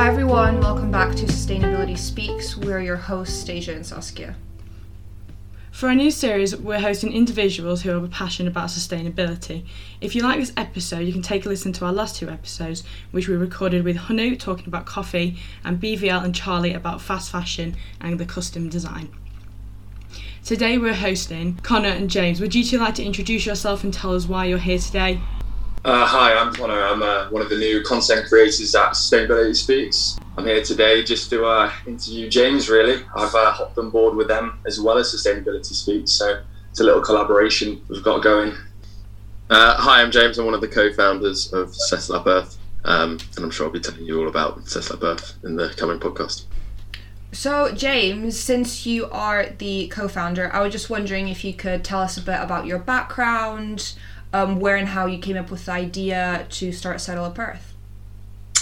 Hi everyone, welcome back to Sustainability Speaks. We're your hosts, Stasia and Saskia. For our new series, we're hosting individuals who are passionate about sustainability. If you like this episode, you can take a listen to our last two episodes, which we recorded with Hanu talking about coffee and BVL and Charlie about fast fashion and the custom design. Today we're hosting Connor and James. Would you two like to introduce yourself and tell us why you're here today? Uh, hi, I'm Connor. I'm uh, one of the new content creators at Sustainability Speaks. I'm here today just to uh, interview James, really. I've uh, hopped on board with them as well as Sustainability Speaks, so it's a little collaboration we've got going. Uh, hi, I'm James. I'm one of the co founders of Settle Up Earth, um, and I'm sure I'll be telling you all about Settle Up Earth in the coming podcast. So, James, since you are the co founder, I was just wondering if you could tell us a bit about your background, um, where and how you came up with the idea to start Settle Up Earth.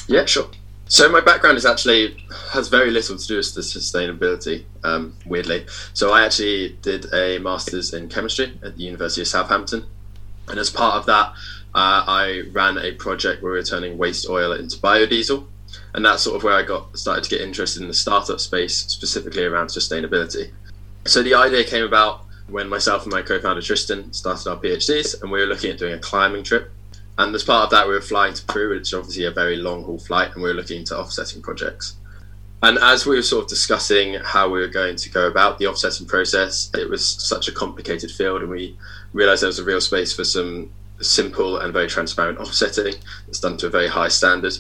Yeah, sure. So my background is actually has very little to do with the sustainability. Um, weirdly, so I actually did a master's in chemistry at the University of Southampton, and as part of that, uh, I ran a project where we were turning waste oil into biodiesel, and that's sort of where I got started to get interested in the startup space, specifically around sustainability. So the idea came about when myself and my co-founder Tristan started our PhDs, and we were looking at doing a climbing trip. And as part of that, we were flying to Peru, which is obviously a very long haul flight, and we were looking into offsetting projects. And as we were sort of discussing how we were going to go about the offsetting process, it was such a complicated field, and we realized there was a real space for some simple and very transparent offsetting that's done to a very high standard.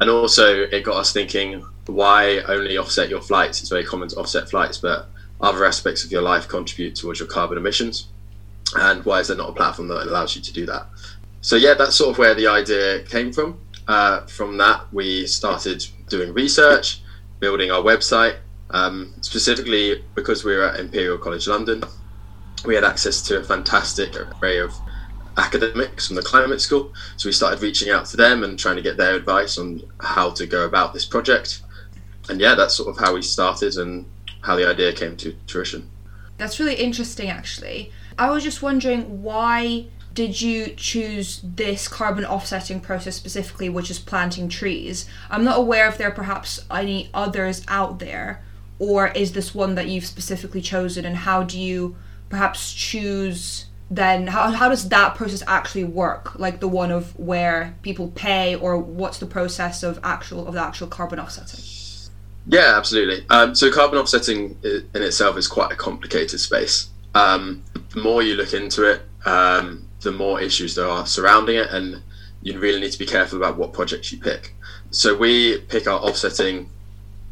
And also, it got us thinking why only offset your flights? It's very common to offset flights, but other aspects of your life contribute towards your carbon emissions. And why is there not a platform that allows you to do that? So, yeah, that's sort of where the idea came from. Uh, from that, we started doing research, building our website. Um, specifically, because we were at Imperial College London, we had access to a fantastic array of academics from the climate school. So we started reaching out to them and trying to get their advice on how to go about this project. And yeah, that's sort of how we started and how the idea came to fruition. That's really interesting, actually. I was just wondering why did you choose this carbon offsetting process specifically, which is planting trees? I'm not aware if there are perhaps any others out there, or is this one that you've specifically chosen, and how do you perhaps choose? Then how, how does that process actually work? Like the one of where people pay, or what's the process of actual of the actual carbon offsetting? Yeah, absolutely. Um, so carbon offsetting in itself is quite a complicated space. Um, the more you look into it, um, the more issues there are surrounding it, and you really need to be careful about what projects you pick. So we pick our offsetting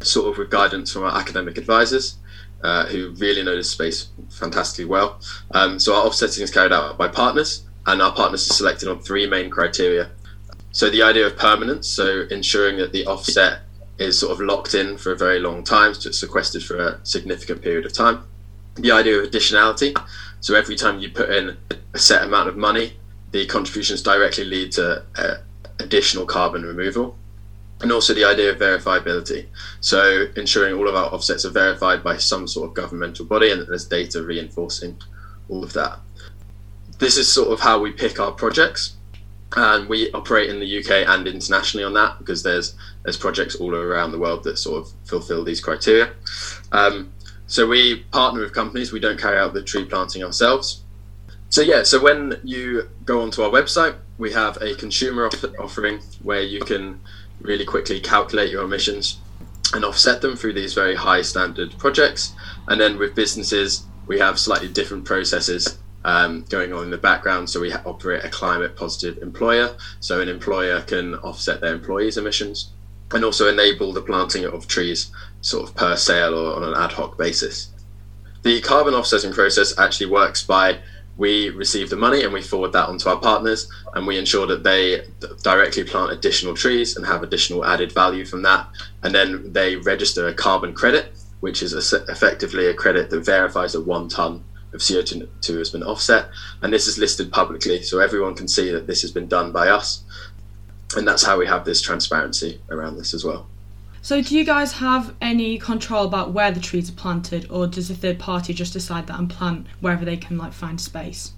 sort of with guidance from our academic advisors, uh, who really know this space fantastically well. Um, so our offsetting is carried out by partners, and our partners are selected on three main criteria. So the idea of permanence, so ensuring that the offset is sort of locked in for a very long time, so it's sequestered for a significant period of time. The idea of additionality, so every time you put in a set amount of money, the contributions directly lead to uh, additional carbon removal. And also the idea of verifiability, so ensuring all of our offsets are verified by some sort of governmental body and that there's data reinforcing all of that. This is sort of how we pick our projects and we operate in the UK and internationally on that because there's there's projects all around the world that sort of fulfil these criteria. Um, so we partner with companies. We don't carry out the tree planting ourselves. So yeah, so when you go onto our website, we have a consumer off- offering where you can really quickly calculate your emissions and offset them through these very high standard projects. And then with businesses, we have slightly different processes um, going on in the background. So we operate a climate positive employer. So an employer can offset their employees' emissions and also enable the planting of trees sort of per sale or on an ad hoc basis. The carbon offsetting process actually works by we receive the money and we forward that onto our partners and we ensure that they directly plant additional trees and have additional added value from that and then they register a carbon credit which is effectively a credit that verifies a one ton of CO2 has been offset. And this is listed publicly, so everyone can see that this has been done by us. And that's how we have this transparency around this as well. So, do you guys have any control about where the trees are planted, or does a third party just decide that and plant wherever they can like find space?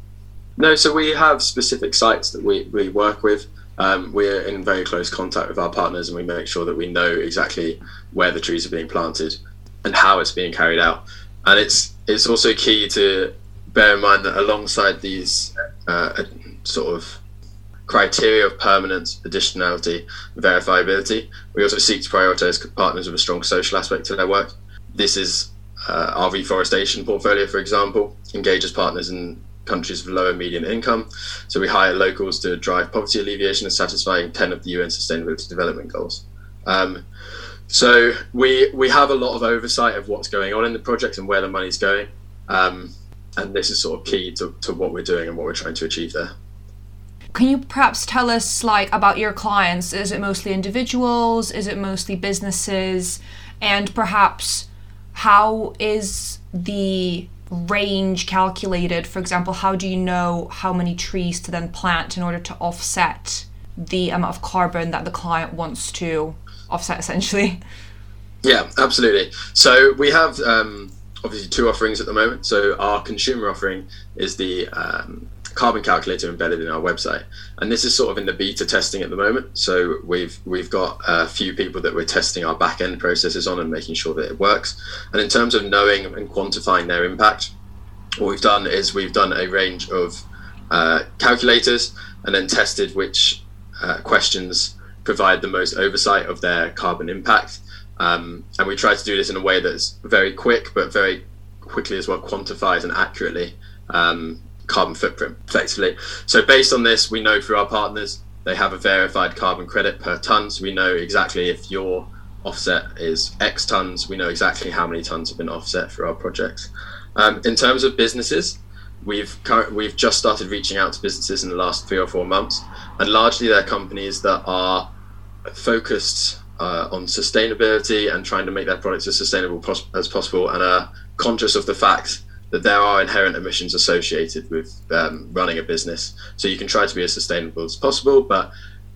No, so we have specific sites that we, we work with. Um, we're in very close contact with our partners, and we make sure that we know exactly where the trees are being planted and how it's being carried out. And it's it's also key to bear in mind that alongside these uh, sort of criteria of permanence, additionality, verifiability, we also seek to prioritize partners with a strong social aspect to their work. This is uh, our reforestation portfolio, for example, engages partners in countries with low and medium income. So we hire locals to drive poverty alleviation and satisfying 10 of the UN Sustainability Development Goals. Um, so we we have a lot of oversight of what's going on in the project and where the money's going. Um, and this is sort of key to, to what we're doing and what we're trying to achieve there. Can you perhaps tell us like about your clients? Is it mostly individuals? Is it mostly businesses? And perhaps how is the range calculated? For example, how do you know how many trees to then plant in order to offset the amount of carbon that the client wants to offset essentially? Yeah, absolutely. So we have um, obviously two offerings at the moment. So our consumer offering is the um, carbon calculator embedded in our website, and this is sort of in the beta testing at the moment. So we've we've got a few people that we're testing our back end processes on and making sure that it works. And in terms of knowing and quantifying their impact, what we've done is we've done a range of uh, calculators and then tested which uh, questions provide the most oversight of their carbon impact. Um, and we try to do this in a way that's very quick, but very quickly as well quantifies and accurately um, carbon footprint effectively. So based on this, we know through our partners they have a verified carbon credit per ton. So we know exactly if your offset is X tons, we know exactly how many tons have been offset for our projects. Um, in terms of businesses, we've we've just started reaching out to businesses in the last three or four months, and largely they're companies that are focused uh, on sustainability and trying to make their products as sustainable pos- as possible, and are conscious of the fact that there are inherent emissions associated with um, running a business. So you can try to be as sustainable as possible, but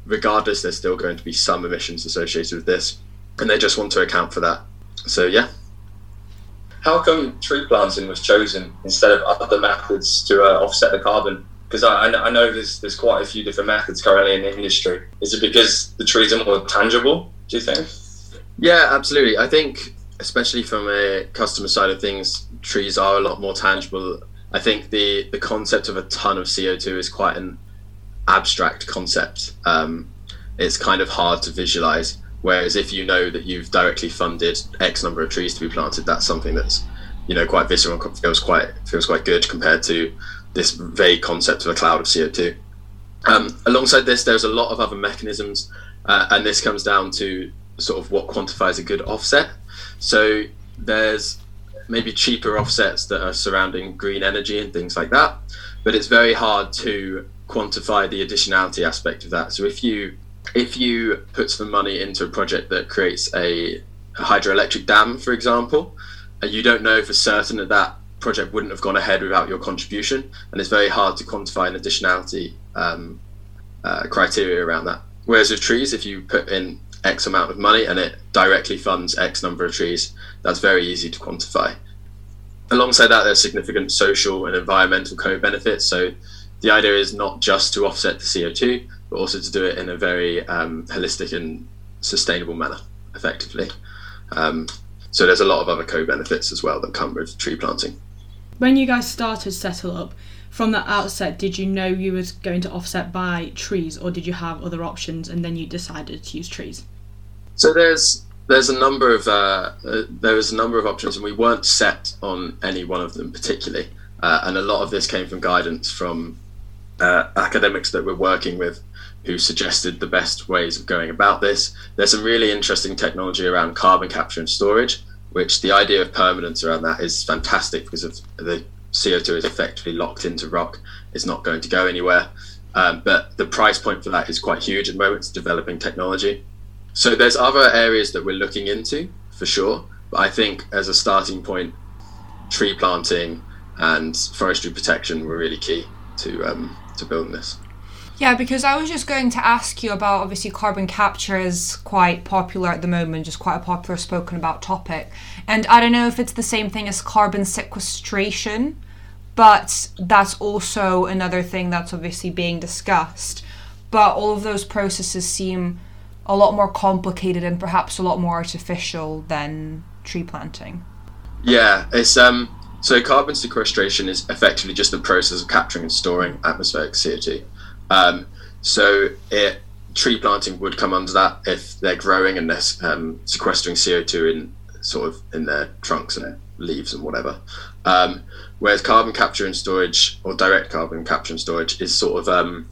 regardless, there's still going to be some emissions associated with this, and they just want to account for that. So yeah. How come tree planting was chosen instead of other methods to uh, offset the carbon? Because I, I know there's there's quite a few different methods currently in the industry. Is it because the trees are more tangible? Do you think? Yeah, absolutely. I think especially from a customer side of things, trees are a lot more tangible. I think the the concept of a ton of CO two is quite an abstract concept. Um, it's kind of hard to visualize. Whereas if you know that you've directly funded X number of trees to be planted, that's something that's you know quite visceral and feels quite feels quite good compared to this vague concept of a cloud of CO two. Um, alongside this, there's a lot of other mechanisms, uh, and this comes down to sort of what quantifies a good offset. So there's maybe cheaper offsets that are surrounding green energy and things like that, but it's very hard to quantify the additionality aspect of that. So if you if you put some money into a project that creates a, hydroelectric dam, for example, and you don't know for certain that that project wouldn't have gone ahead without your contribution, and it's very hard to quantify an additionality um, uh, criteria around that. Whereas with trees, if you put in X amount of money and it directly funds X number of trees, that's very easy to quantify. Alongside that, there's significant social and environmental co benefits. So the idea is not just to offset the CO2, but also to do it in a very um, holistic and sustainable manner, effectively. Um, so there's a lot of other co benefits as well that come with tree planting. When you guys started Settle Up, from the outset, did you know you was going to offset by trees, or did you have other options and then you decided to use trees? So there's there's a number of uh, uh, there was a number of options, and we weren't set on any one of them particularly. Uh, and a lot of this came from guidance from uh, academics that we're working with, who suggested the best ways of going about this. There's some really interesting technology around carbon capture and storage, which the idea of permanence around that is fantastic because of the CO2 is effectively locked into rock. It's not going to go anywhere. Um, but the price point for that is quite huge at the moment. It's developing technology. So there's other areas that we're looking into for sure, but I think as a starting point, tree planting and forestry protection were really key to um, to building this. Yeah, because I was just going to ask you about obviously carbon capture is quite popular at the moment, just quite a popular spoken about topic. And I don't know if it's the same thing as carbon sequestration, but that's also another thing that's obviously being discussed. but all of those processes seem a lot more complicated and perhaps a lot more artificial than tree planting. Yeah, it's um. So carbon sequestration is effectively just the process of capturing and storing atmospheric CO2. Um, so it tree planting would come under that if they're growing and they're um, sequestering CO2 in sort of in their trunks and leaves and whatever. Um, whereas carbon capture and storage or direct carbon capture and storage is sort of um,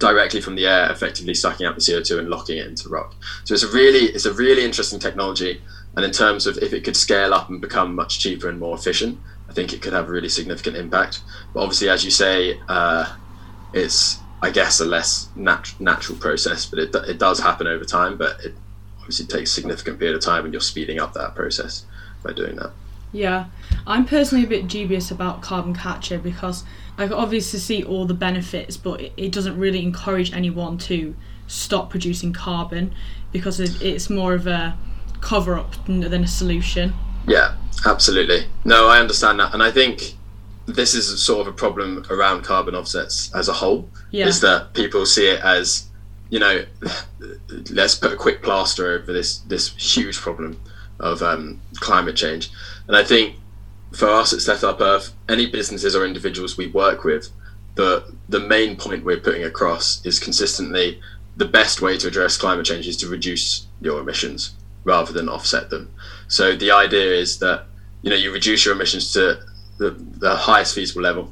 directly from the air, effectively sucking out the CO2 and locking it into rock. So it's a really it's a really interesting technology. And in terms of if it could scale up and become much cheaper and more efficient, I think it could have a really significant impact. But obviously, as you say, uh, it's I guess a less nat- natural process, but it, it does happen over time. But it obviously takes a significant period of time, and you're speeding up that process by doing that. Yeah, I'm personally a bit dubious about carbon capture because I obviously see all the benefits, but it, doesn't really encourage anyone to stop producing carbon because it, it's more of a cover up than a solution. Yeah, absolutely. No, I understand that, and I think this is sort of a problem around carbon offsets as a whole. Yeah. Is that people see it as, you know, let's put a quick plaster over this this huge problem of um, climate change, and I think for us at Set Up Earth, any businesses or individuals we work with, the the main point we're putting across is consistently the best way to address climate change is to reduce your emissions rather than offset them. So the idea is that you know you reduce your emissions to the, the highest feasible level,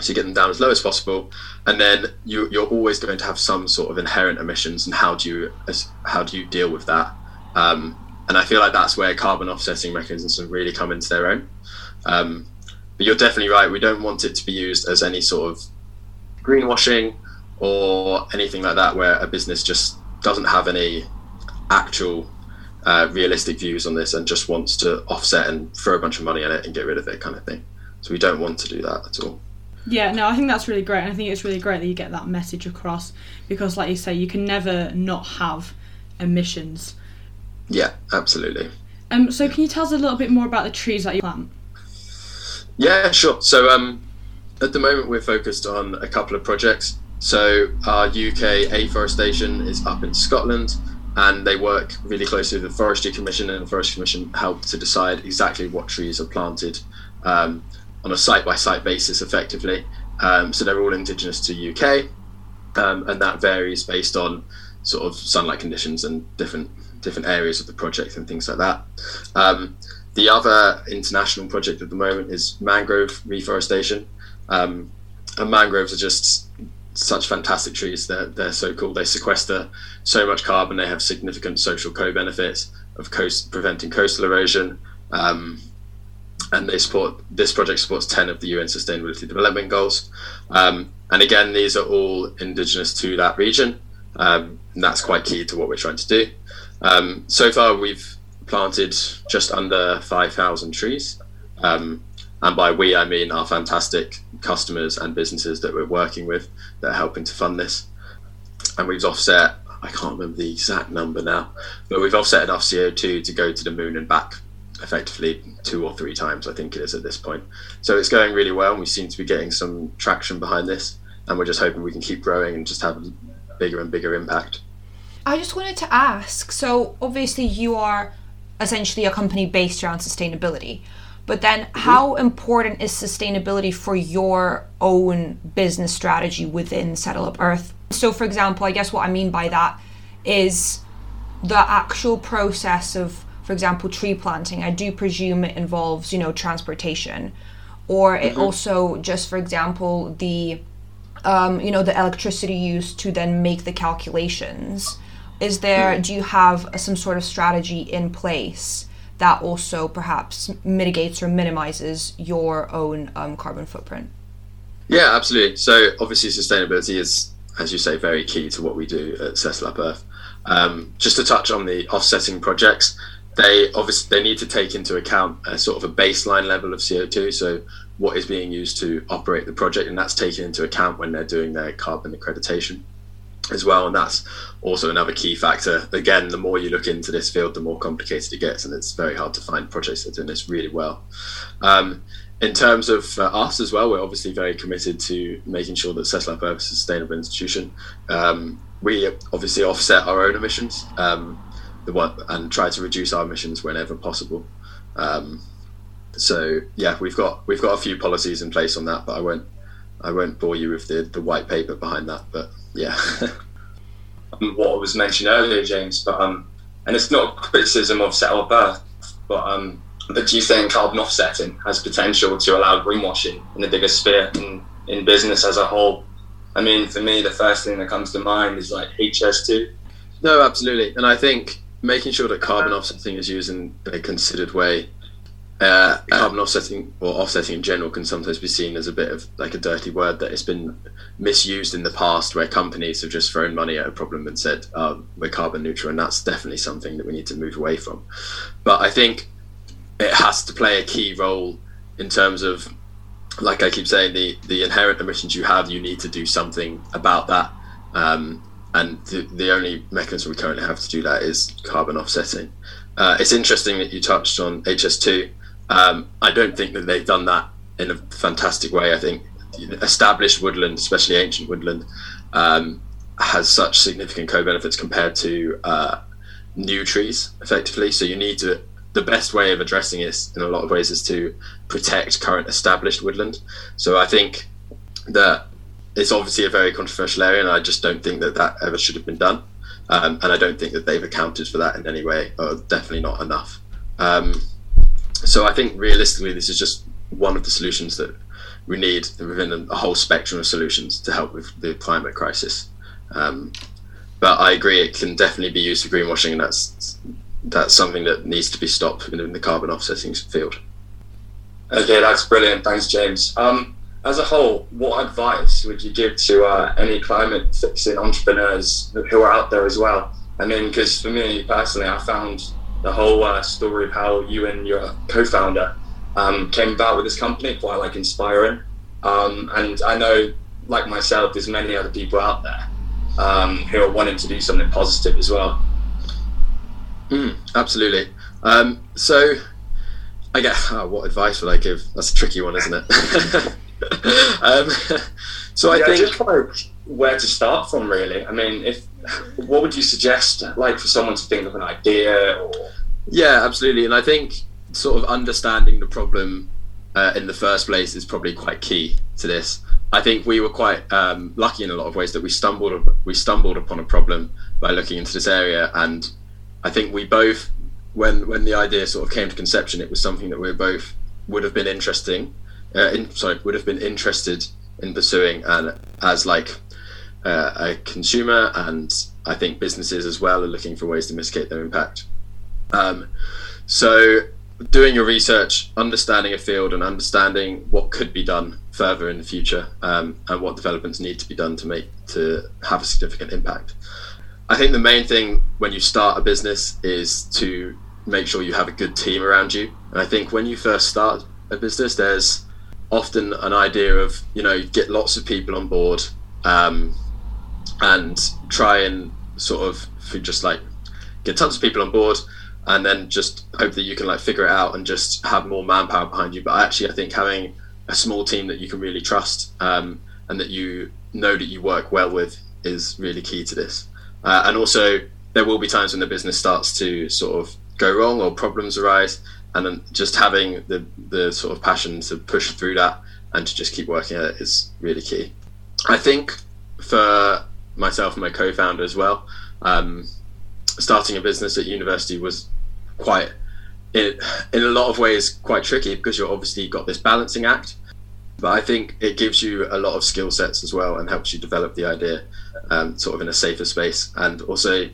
so you get them down as low as possible, and then you, you're always going to have some sort of inherent emissions. And how do you how do you deal with that? Um, and I feel like that's where carbon offsetting mechanisms really come into their own. Um, but you're definitely right. We don't want it to be used as any sort of greenwashing or anything like that, where a business just doesn't have any actual uh, realistic views on this and just wants to offset and throw a bunch of money at it and get rid of it, kind of thing. So we don't want to do that at all. Yeah, no, I think that's really great. And I think it's really great that you get that message across because, like you say, you can never not have emissions. Yeah, absolutely. Um, so, can you tell us a little bit more about the trees that you plant? Yeah, sure. So, um, at the moment, we're focused on a couple of projects. So, our UK afforestation is up in Scotland, and they work really closely with the Forestry Commission, and the Forestry Commission help to decide exactly what trees are planted um, on a site by site basis, effectively. Um, so, they're all indigenous to UK, um, and that varies based on sort of sunlight conditions and different different areas of the project and things like that. Um, the other international project at the moment is mangrove reforestation. Um, and mangroves are just such fantastic trees. They're, they're so cool. They sequester so much carbon. They have significant social co-benefits of coast preventing coastal erosion. Um, and they support this project supports 10 of the UN Sustainability Development Goals. Um, and again, these are all indigenous to that region. Um, and that's quite key to what we're trying to do. Um, so far, we've planted just under 5,000 trees. Um, and by we, I mean our fantastic customers and businesses that we're working with that are helping to fund this. And we've offset, I can't remember the exact number now, but we've offset enough CO2 to go to the moon and back effectively two or three times, I think it is at this point. So it's going really well, and we seem to be getting some traction behind this. And we're just hoping we can keep growing and just have a bigger and bigger impact. I just wanted to ask so, obviously, you are essentially a company based around sustainability. But then, how important is sustainability for your own business strategy within Settle Up Earth? So, for example, I guess what I mean by that is the actual process of, for example, tree planting. I do presume it involves, you know, transportation, or it also just, for example, the, um, you know, the electricity used to then make the calculations is there do you have some sort of strategy in place that also perhaps mitigates or minimizes your own um, carbon footprint Yeah, absolutely. So obviously, sustainability is, as you say, very key to what we do at Settle Earth. Um, just to touch on the offsetting projects, they obviously they need to take into account a sort of a baseline level of CO2. So what is being used to operate the project, and that's taken into account when they're doing their carbon accreditation as well. And that's also another key factor. Again, the more you look into this field, the more complicated it gets, and it's very hard to find projects that are doing this really well. Um, in terms of uh, us as well, we're obviously very committed to making sure that Up Earth is a sustainable institution. Um, we obviously offset our own emissions, um, one and try to reduce our emissions whenever possible. Um, so yeah, we've got we've got a few policies in place on that, but I won't I won't bore you with the, the white paper behind that. But yeah, what was mentioned earlier, James, but um, and it's not criticism of Set Up Earth, but um, but do you think carbon offsetting has potential to allow greenwashing in the bigger sphere in, in business as a whole? I mean, for me, the first thing that comes to mind is like HS2. No, absolutely. And I think making sure that carbon offsetting is used in a considered way. Uh, carbon offsetting or offsetting in general can sometimes be seen as a bit of like a dirty word that has been misused in the past where companies have just thrown money at a problem and said oh, we're carbon neutral and that's definitely something that we need to move away from but i think it has to play a key role in terms of like I keep saying, the the inherent emissions you have, you need to do something about that. Um, and the, the only mechanism we currently have to do that is carbon offsetting. Uh, it's interesting that you touched on HS2. Um, I don't think that they've done that in a fantastic way. I think established woodland, especially ancient woodland, um, has such significant co-benefits compared to uh, new trees, effectively. So you need to the best way of addressing it in a lot of ways is to protect current established woodland. So I think that it's obviously a very controversial area, and I just don't think that that ever should have been done. Um, and I don't think that they've accounted for that in any way, or definitely not enough. Um, so I think realistically, this is just one of the solutions that we need within a, whole spectrum of solutions to help with the climate crisis. Um, but I agree, it can definitely be used for greenwashing, and that's that's something that needs to be stopped in the carbon offsetting field. Okay, that's brilliant. Thanks, James. Um, as a whole, what advice would you give to uh, any climate fixing entrepreneurs who are out there as well? I mean, because for me personally, I found the whole uh, story of how you and your co-founder um, came about with this company quite like inspiring. Um, and I know, like myself, there's many other people out there um, who are wanting to do something positive as well. Mm, absolutely. Um, so, I guess oh, what advice would I give? That's a tricky one, isn't it? um, so I think just like where to start from, really. I mean, if what would you suggest, like for someone to think of an idea or? Yeah, absolutely. And I think sort of understanding the problem uh, in the first place is probably quite key to this. I think we were quite um, lucky in a lot of ways that we stumbled we stumbled upon a problem by looking into this area and I think we both, when when the idea sort of came to conception, it was something that we both would have been interesting, uh, in, sorry, would have been interested in pursuing, and as like uh, a consumer, and I think businesses as well are looking for ways to mitigate their impact. Um, so doing your research, understanding a field, and understanding what could be done further in the future, um, and what developments need to be done to make to have a significant impact. I think the main thing when you start a business is to make sure you have a good team around you. And I think when you first start a business, there's often an idea of you know get lots of people on board um, and try and sort of just like get tons of people on board and then just hope that you can like figure it out and just have more manpower behind you. But actually, I think having a small team that you can really trust um, and that you know that you work well with is really key to this. Uh, and also, there will be times when the business starts to sort of go wrong or problems arise, and then just having the the sort of passion to push through that and to just keep working at it is really key. I think for myself and my co-founder as well, um, starting a business at university was quite, in, in a lot of ways, quite tricky because you're obviously got this balancing act. But I think it gives you a lot of skill sets as well and helps you develop the idea um, sort of in a safer space. And also,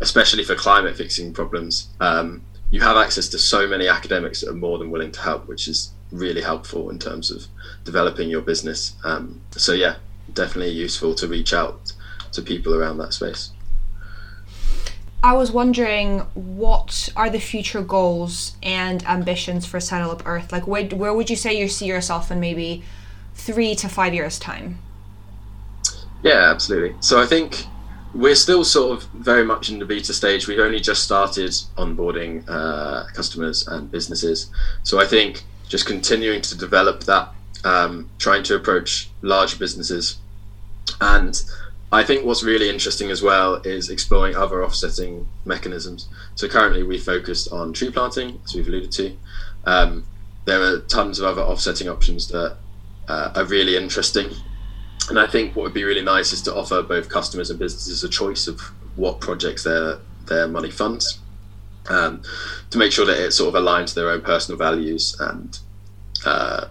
especially for climate fixing problems, um, you have access to so many academics that are more than willing to help, which is really helpful in terms of developing your business. Um, so, yeah, definitely useful to reach out to people around that space. I was wondering what are the future goals and ambitions for Settle Up Earth? Like, where, where would you say you see yourself in maybe three to five years' time? Yeah, absolutely. So I think we're still sort of very much in the beta stage. We've only just started onboarding uh, customers and businesses. So I think just continuing to develop that, um, trying to approach large businesses, and I think what's really interesting as well is exploring other offsetting mechanisms. So currently we focused on tree planting, as we've alluded to. Um, there are tons of other offsetting options that uh, are really interesting. And I think what would be really nice is to offer both customers and businesses a choice of what projects their their money funds, um, to make sure that it sort of aligns to their own personal values and uh,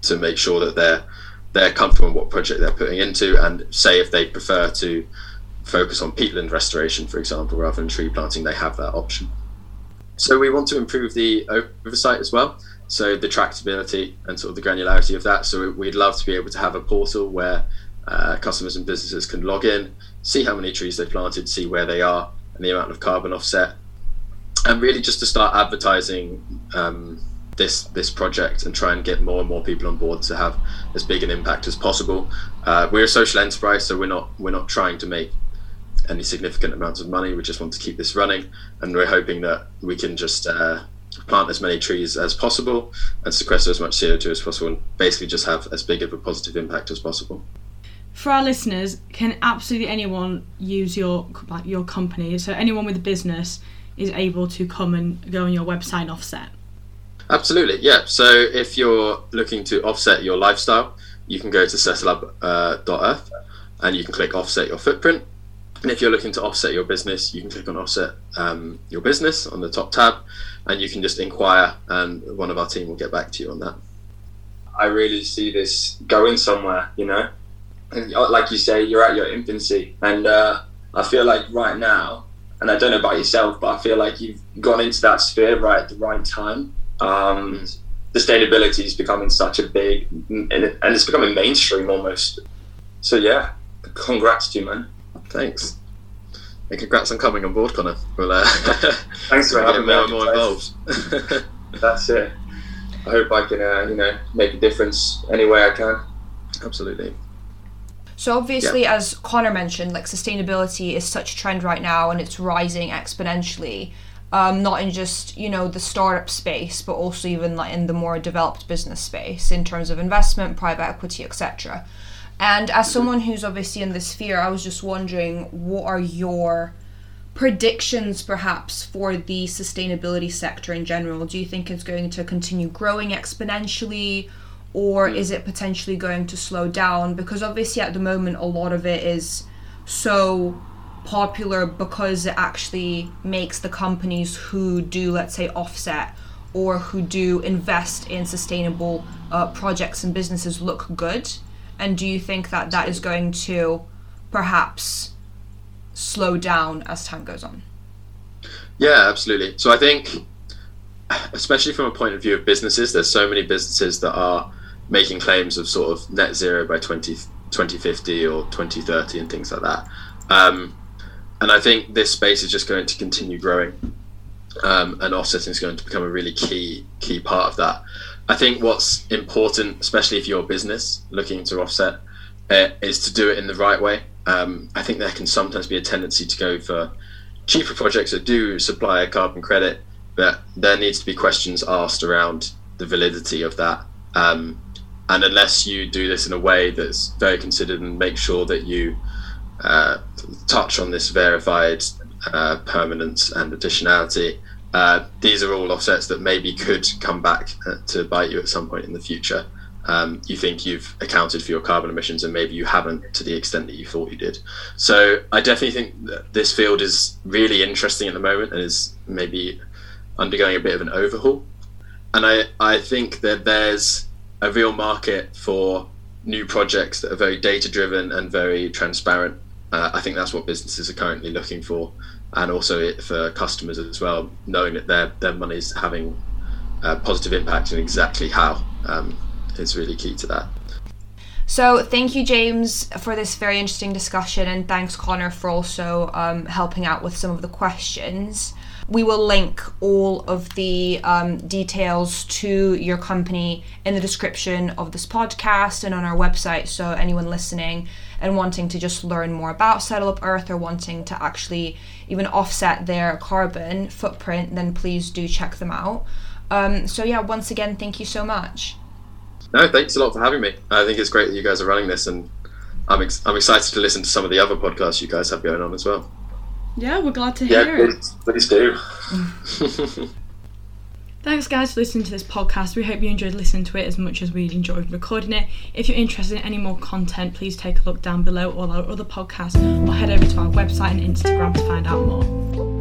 to make sure that they're they're comfortable in what project they're putting into, and say if they prefer to focus on peatland restoration, for example, rather than tree planting, they have that option. So we want to improve the oversight as well. So the tractability and sort of the granularity of that. So we'd love to be able to have a portal where uh, customers and businesses can log in, see how many trees they've planted, see where they are, and the amount of carbon offset, and really just to start advertising um, this this project and try and get more and more people on board to have as big an impact as possible. Uh, we're a social enterprise, so we're not we're not trying to make any significant amounts of money. We just want to keep this running, and we're hoping that we can just uh, plant as many trees as possible and sequester as much CO2 as possible, and basically just have as big of a positive impact as possible. For our listeners, can absolutely anyone use your your company? So anyone with a business is able to come and go on your website and offset. Absolutely, yeah. So if you're looking to offset your lifestyle, you can go to settleup.earth uh, and you can click offset your footprint. And if you're looking to offset your business, you can click on offset um, your business on the top tab and you can just inquire and one of our team will get back to you on that. I really see this going somewhere, you know? And uh, like you say, you're at your infancy. And uh, I feel like right now, and I don't know about yourself, but I feel like you've gone into that sphere right at the right time. Um, sustainability is becoming such a big, and it's becoming mainstream almost. So yeah, congrats to you, man. Thanks. And congrats on coming on board, Connor. We'll, uh, Thanks for having me. More, more involved. That's it. I hope I can, uh, you know, make a difference any way I can. Absolutely. So obviously, yeah. as Connor mentioned, like sustainability is such a trend right now, and it's rising exponentially um, not in just you know the startup space but also even like in the more developed business space in terms of investment private equity etc and as someone who's obviously in this sphere i was just wondering what are your predictions perhaps for the sustainability sector in general? Do you think it's going to continue growing exponentially or is it potentially going to slow down? Because obviously at the moment a lot of it is so popular because it actually makes the companies who do, let's say, offset or who do invest in sustainable uh, projects and businesses look good? And do you think that that is going to perhaps slow down as time goes on? Yeah, absolutely. So I think, especially from a point of view of businesses, there's so many businesses that are making claims of sort of net zero by 20, 2050 or 2030 and things like that. Um, and I think this space is just going to continue growing, um, and offsetting is going to become a really key key part of that. I think what's important, especially if you're a business looking to offset, uh, is to do it in the right way. Um, I think there can sometimes be a tendency to go for cheaper projects that do supply a carbon credit, but there needs to be questions asked around the validity of that. Um, and unless you do this in a way that's very considered and make sure that you uh, touch on this verified uh, permanence and additionality. Uh, these are all offsets that maybe could come back uh, to bite you at some point in the future. Um, you think you've accounted for your carbon emissions and maybe you haven't to the extent that you thought you did. So I definitely think that this field is really interesting at the moment and is maybe undergoing a bit of an overhaul. And I, I think that there's a real market for new projects that are very data driven and very transparent uh, I think that's what businesses are currently looking for, and also for customers as well, knowing that their their money is having a positive impact and exactly how um, is really key to that. So, thank you, James, for this very interesting discussion, and thanks, Connor, for also um, helping out with some of the questions. We will link all of the um, details to your company in the description of this podcast and on our website. So, anyone listening and wanting to just learn more about Settle Up Earth or wanting to actually even offset their carbon footprint, then please do check them out. Um, so, yeah, once again, thank you so much. No, thanks a lot for having me. I think it's great that you guys are running this, and I'm ex- I'm excited to listen to some of the other podcasts you guys have going on as well. Yeah, we're glad to Yeah, hear it. please, please do. Thanks, guys, for listening to this podcast. We hope you enjoyed listening to it as much as we enjoyed recording it. If you're interested in any more content, please take a look down below all our other podcasts or head over to our website and Instagram to find out more.